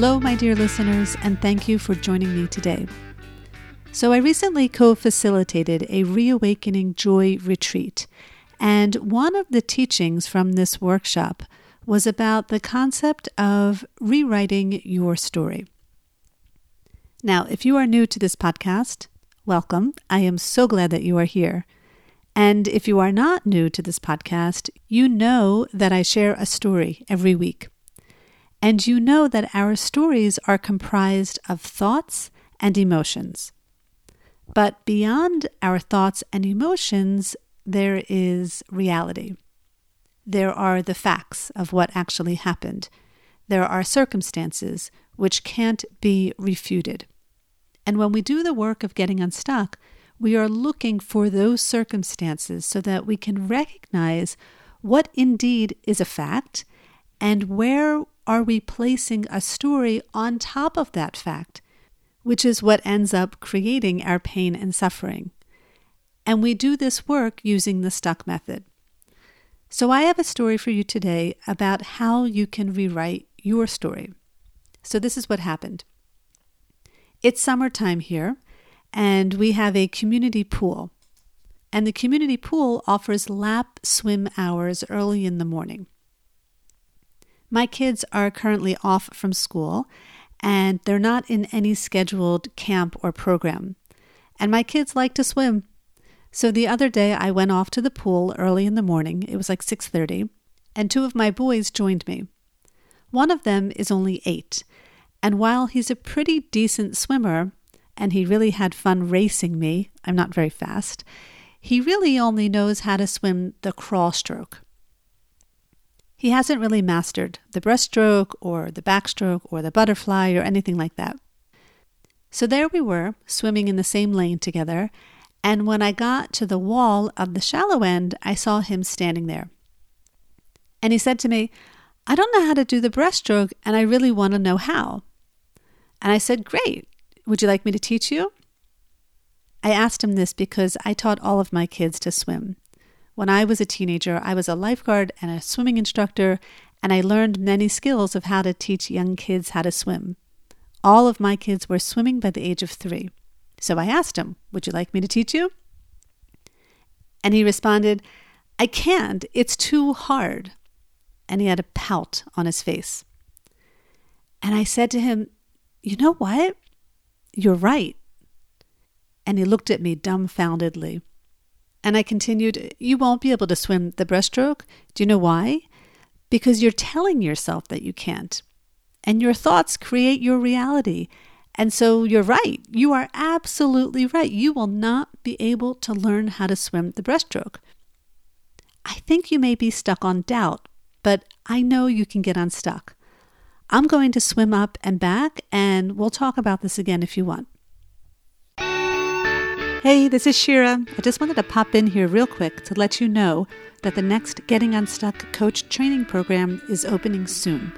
Hello, my dear listeners, and thank you for joining me today. So, I recently co facilitated a Reawakening Joy retreat, and one of the teachings from this workshop was about the concept of rewriting your story. Now, if you are new to this podcast, welcome. I am so glad that you are here. And if you are not new to this podcast, you know that I share a story every week. And you know that our stories are comprised of thoughts and emotions. But beyond our thoughts and emotions, there is reality. There are the facts of what actually happened. There are circumstances which can't be refuted. And when we do the work of getting unstuck, we are looking for those circumstances so that we can recognize what indeed is a fact and where are we placing a story on top of that fact, which is what ends up creating our pain and suffering. And we do this work using the stuck method. So, I have a story for you today about how you can rewrite your story. So, this is what happened. It's summertime here, and we have a community pool. And the community pool offers lap swim hours early in the morning. My kids are currently off from school and they're not in any scheduled camp or program. And my kids like to swim. So the other day I went off to the pool early in the morning. It was like 6:30, and two of my boys joined me. One of them is only 8, and while he's a pretty decent swimmer and he really had fun racing me, I'm not very fast. He really only knows how to swim the crawl stroke he hasn't really mastered the breaststroke or the backstroke or the butterfly or anything like that. So there we were, swimming in the same lane together, and when I got to the wall of the shallow end, I saw him standing there. And he said to me, I don't know how to do the breaststroke, and I really want to know how. And I said, Great. Would you like me to teach you? I asked him this because I taught all of my kids to swim. When I was a teenager, I was a lifeguard and a swimming instructor, and I learned many skills of how to teach young kids how to swim. All of my kids were swimming by the age of three. So I asked him, Would you like me to teach you? And he responded, I can't. It's too hard. And he had a pout on his face. And I said to him, You know what? You're right. And he looked at me dumbfoundedly. And I continued, You won't be able to swim the breaststroke. Do you know why? Because you're telling yourself that you can't. And your thoughts create your reality. And so you're right. You are absolutely right. You will not be able to learn how to swim the breaststroke. I think you may be stuck on doubt, but I know you can get unstuck. I'm going to swim up and back, and we'll talk about this again if you want. Hey, this is Shira. I just wanted to pop in here real quick to let you know that the next Getting Unstuck coach training program is opening soon.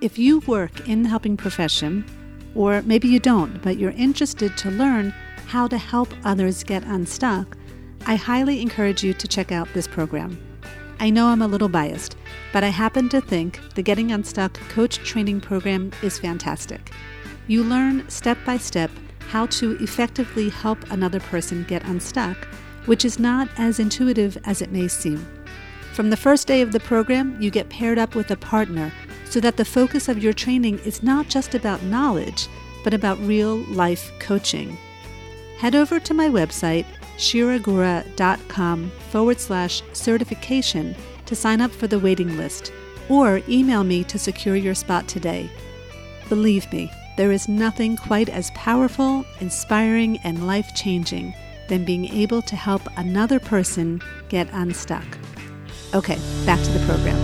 If you work in the helping profession, or maybe you don't, but you're interested to learn how to help others get unstuck, I highly encourage you to check out this program. I know I'm a little biased, but I happen to think the Getting Unstuck coach training program is fantastic. You learn step by step how to effectively help another person get unstuck, which is not as intuitive as it may seem. From the first day of the program, you get paired up with a partner so that the focus of your training is not just about knowledge, but about real life coaching. Head over to my website, shiragura.com forward slash certification to sign up for the waiting list, or email me to secure your spot today. Believe me, there is nothing quite as powerful, inspiring, and life changing than being able to help another person get unstuck. Okay, back to the program.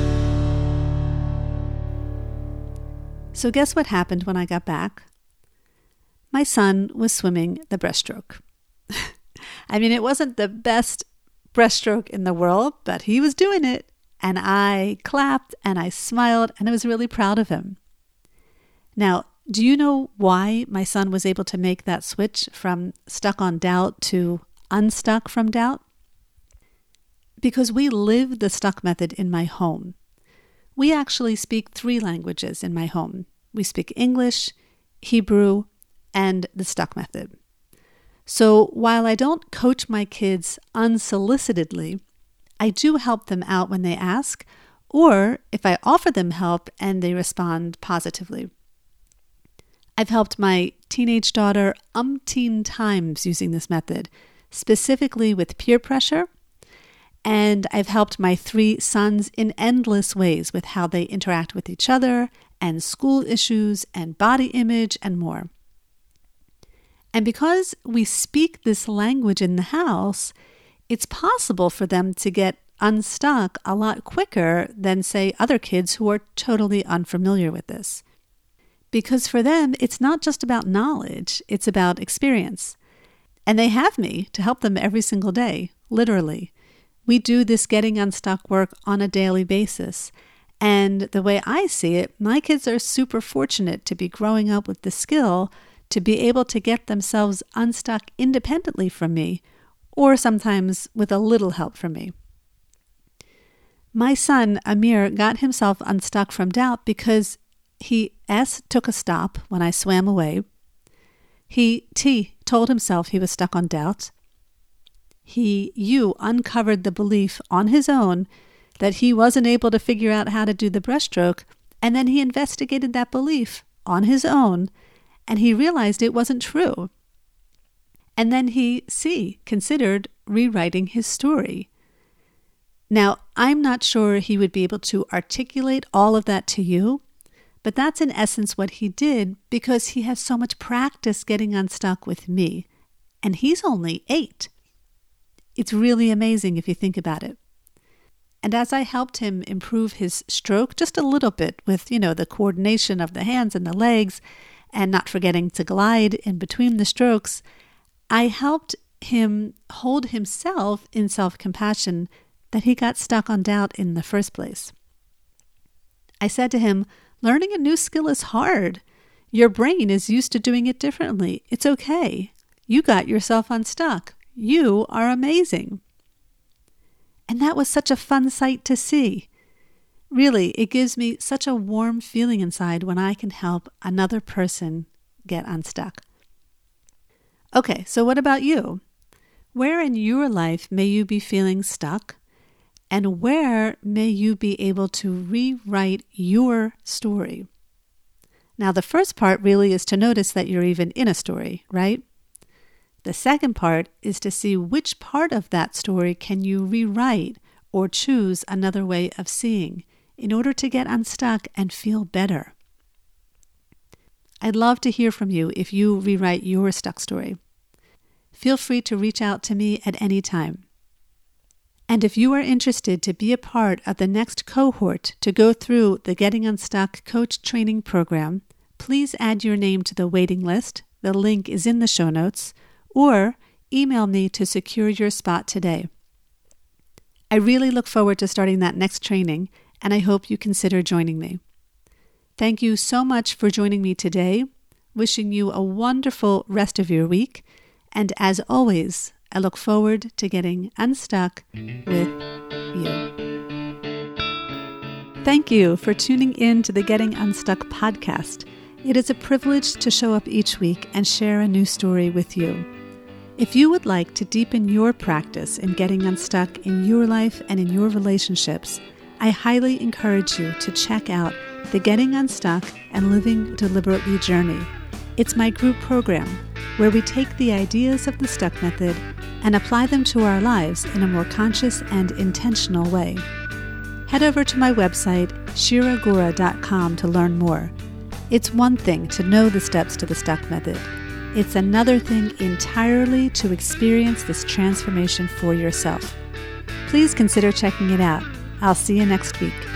So, guess what happened when I got back? my son was swimming the breaststroke. I mean, it wasn't the best breaststroke in the world, but he was doing it. And I clapped and I smiled and I was really proud of him. Now, do you know why my son was able to make that switch from stuck on doubt to unstuck from doubt? Because we live the stuck method in my home. We actually speak three languages in my home we speak English, Hebrew, and the stuck method. So while I don't coach my kids unsolicitedly, I do help them out when they ask, or if I offer them help and they respond positively. I've helped my teenage daughter umpteen times using this method, specifically with peer pressure. And I've helped my three sons in endless ways with how they interact with each other and school issues and body image and more. And because we speak this language in the house, it's possible for them to get unstuck a lot quicker than, say, other kids who are totally unfamiliar with this. Because for them, it's not just about knowledge, it's about experience. And they have me to help them every single day, literally. We do this getting unstuck work on a daily basis. And the way I see it, my kids are super fortunate to be growing up with the skill to be able to get themselves unstuck independently from me, or sometimes with a little help from me. My son, Amir, got himself unstuck from doubt because he S took a stop when I swam away. He T told himself he was stuck on doubt. He U uncovered the belief on his own that he wasn't able to figure out how to do the breaststroke, and then he investigated that belief on his own, and he realized it wasn't true. And then he C considered rewriting his story. Now, I'm not sure he would be able to articulate all of that to you, but that's in essence what he did because he has so much practice getting unstuck with me. And he's only eight. It's really amazing if you think about it. And as I helped him improve his stroke just a little bit with, you know, the coordination of the hands and the legs, and not forgetting to glide in between the strokes, I helped him hold himself in self compassion that he got stuck on doubt in the first place. I said to him, Learning a new skill is hard. Your brain is used to doing it differently. It's okay. You got yourself unstuck. You are amazing. And that was such a fun sight to see. Really, it gives me such a warm feeling inside when I can help another person get unstuck. Okay, so what about you? Where in your life may you be feeling stuck? And where may you be able to rewrite your story? Now, the first part really is to notice that you're even in a story, right? The second part is to see which part of that story can you rewrite or choose another way of seeing in order to get unstuck and feel better. I'd love to hear from you if you rewrite your stuck story. Feel free to reach out to me at any time. And if you are interested to be a part of the next cohort to go through the Getting Unstuck Coach Training Program, please add your name to the waiting list. The link is in the show notes, or email me to secure your spot today. I really look forward to starting that next training, and I hope you consider joining me. Thank you so much for joining me today. Wishing you a wonderful rest of your week. And as always, I look forward to getting unstuck with you. Thank you for tuning in to the Getting Unstuck podcast. It is a privilege to show up each week and share a new story with you. If you would like to deepen your practice in getting unstuck in your life and in your relationships, I highly encourage you to check out the Getting Unstuck and Living Deliberately journey. It's my group program where we take the ideas of the stuck method and apply them to our lives in a more conscious and intentional way. Head over to my website, shiragura.com, to learn more. It's one thing to know the steps to the stuck method, it's another thing entirely to experience this transformation for yourself. Please consider checking it out. I'll see you next week.